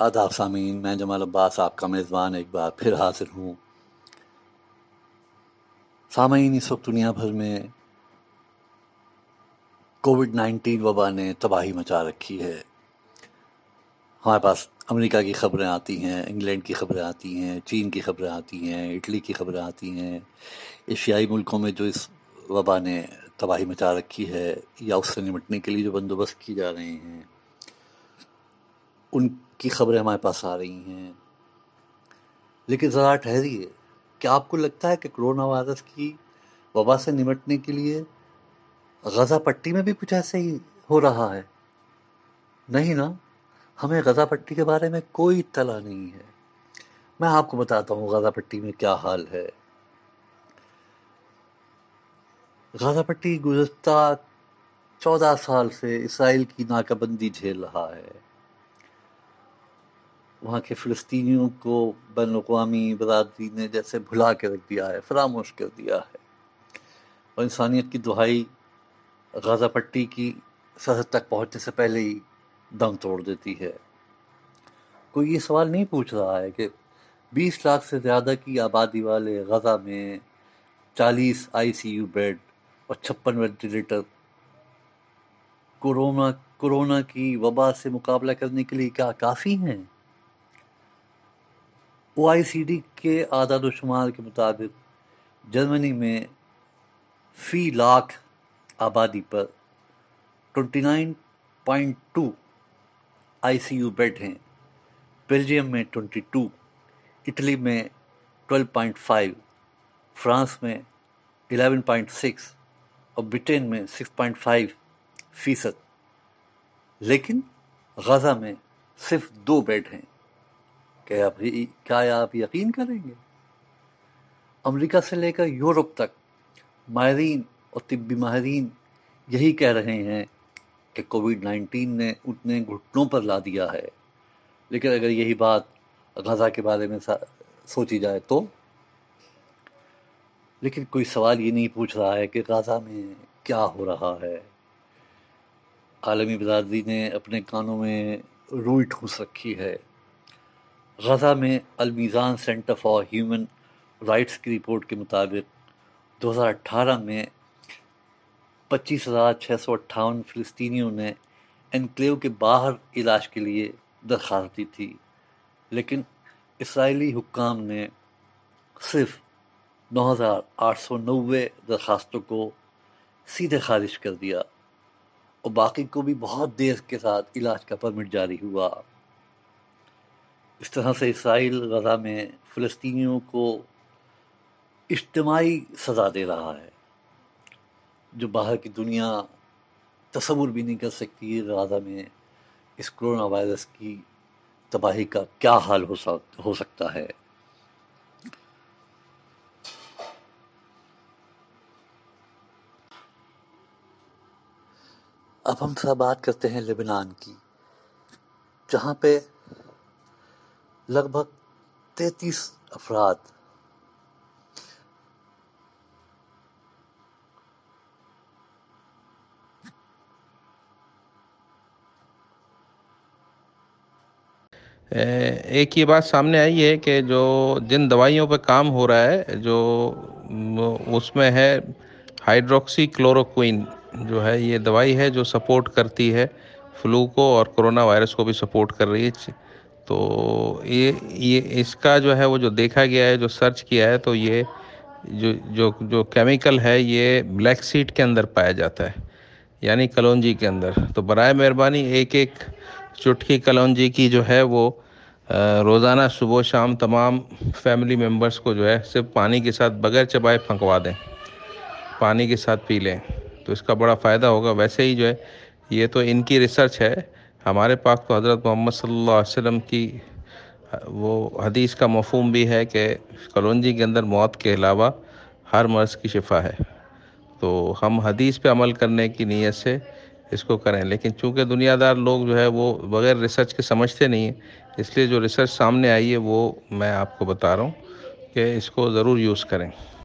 آداب سامعین، میں جمال عباس آپ کا میزبان ایک بار پھر حاضر ہوں۔ سامعین، اس وقت دنیا بھر میں کووڈ نائنٹین وبا نے تباہی مچا رکھی ہے۔ ہمارے پاس امریکہ کی خبریں آتی ہیں، انگلینڈ کی خبریں آتی ہیں، چین کی خبریں آتی ہیں، اٹلی کی خبریں آتی ہیں۔ ایشیائی ملکوں میں جو اس وبا نے تباہی مچا رکھی ہے یا اس سے نمٹنے کے لیے جو بندوبست کی جا رہے ہیں، ان کی خبریں ہمارے پاس آ رہی ہیں۔ لیکن ذرا ٹھہریے، کیا آپ کو لگتا ہے کہ کرونا وائرس کی وبا سے نمٹنے کے لیے غزہ پٹی میں بھی کچھ ایسے ہی ہو رہا ہے؟ نہیں نا، ہمیں غزہ پٹی کے بارے میں کوئی اطلاع نہیں ہے۔ میں آپ کو بتاتا ہوں غزہ پٹی میں کیا حال ہے۔ غزہ پٹی گزشتہ چودہ سال سے اسرائیل کی ناکہ بندی جھیل رہا ہے۔ وہاں کے فلسطینیوں کو بین الاقوامی برادری نے جیسے بھلا کے رکھ دیا ہے، فراموش کر دیا ہے۔ اور انسانیت کی دہائی غازہ پٹی کی سرحد تک پہنچنے سے پہلے ہی دم توڑ دیتی ہے۔ کوئی یہ سوال نہیں پوچھ رہا ہے کہ بیس لاکھ سے زیادہ کی آبادی والے غزہ میں چالیس آئی سی یو بیڈ اور چھپن وینٹیلیٹر کورونا کورونا کی وبا سے مقابلہ کرنے کے لیے کیا کافی ہیں؟ او آئی سی ڈی کے اعداد و شمار کے مطابق جرمنی میں فی لاکھ آبادی پر twenty nine point two I C U bed ہیں۔ بیلجیم میں ٹونٹی ٹو اٹلی میں ٹویلو پوائنٹ فائیو، فرانس میں الیون پوائنٹ سکس اور برٹین میں سکس پوائنٹ فائیو فیصد۔ لیکن غزہ میں صرف دو بیڈ ہیں۔ کہ آپ کیا آپ یقین کریں گے؟ امریکہ سے لے کر یورپ تک ماہرین اور طبی ماہرین یہی کہہ رہے ہیں کہ کووڈ نائنٹین نے اتنے گھٹنوں پر لا دیا ہے۔ لیکن اگر یہی بات غزہ کے بارے میں سوچی جائے تو؟ لیکن کوئی سوال یہ نہیں پوچھ رہا ہے کہ غزہ میں کیا ہو رہا ہے۔ عالمی برادری نے اپنے کانوں میں روئی ٹھوس رکھی ہے۔ غزہ میں Al Mezan centre for human rights کی رپورٹ کے مطابق دو ہزار اٹھارہ میں پچیس ہزار چھ سو اٹھاون فلسطینیوں نے انکلیو کے باہر علاج کے لیے درخواست دی تھی، لیکن اسرائیلی حکام نے صرف نو ہزار آٹھ سو نوے درخواستوں کو سیدھے خارج کر دیا اور باقی کو بھی بہت دیر کے ساتھ علاج کا پرمٹ جاری ہوا۔ اس طرح سے اسرائیل غزہ میں فلسطینیوں کو اجتماعی سزا دے رہا ہے، جو باہر کی دنیا تصور بھی نہیں کر سکتی غزہ میں اس کرونا وائرس کی تباہی کا کیا حال ہو سکتا ہے۔ اب ہم تھوڑا بات کرتے ہیں لبنان کی، جہاں پہ لگ بھگ تینتیس افراد۔ ایک یہ بات سامنے آئی ہے کہ جو جن دوائیوں پہ کام ہو رہا ہے، جو اس میں ہے ہائیڈروکسی کلوروکوئن جو ہے یہ دوائی ہے جو سپورٹ کرتی ہے فلو کو اور کرونا وائرس کو بھی سپورٹ کر رہی ہے۔ تو یہ یہ اس کا جو ہے وہ جو دیکھا گیا ہے، جو سرچ کیا ہے، تو یہ جو جو جو کیمیکل ہے، یہ بلیک سیٹ کے اندر پایا جاتا ہے یعنی کلونجی کے اندر۔ تو برائے مہربانی ایک ایک چٹکی کلونجی کی جو ہے وہ روزانہ صبح و شام تمام فیملی ممبرس کو جو ہے صرف پانی کے ساتھ بغیر چبائے پھنکوا دیں، پانی کے ساتھ پی لیں۔ تو اس کا بڑا فائدہ ہوگا۔ ویسے ہی جو ہے، یہ تو ان کی ریسرچ ہے۔ ہمارے پاک تو حضرت محمد صلی اللہ علیہ وسلم کی وہ حدیث کا مفہوم بھی ہے کہ کلونجی کے اندر موت کے علاوہ ہر مرض کی شفا ہے۔ تو ہم حدیث پہ عمل کرنے کی نیت سے اس کو کریں۔ لیکن چونکہ دنیا دار لوگ جو ہے وہ بغیر ریسرچ کے سمجھتے نہیں ہیں، اس لیے جو ریسرچ سامنے آئی ہے وہ میں آپ کو بتا رہا ہوں کہ اس کو ضرور یوز کریں۔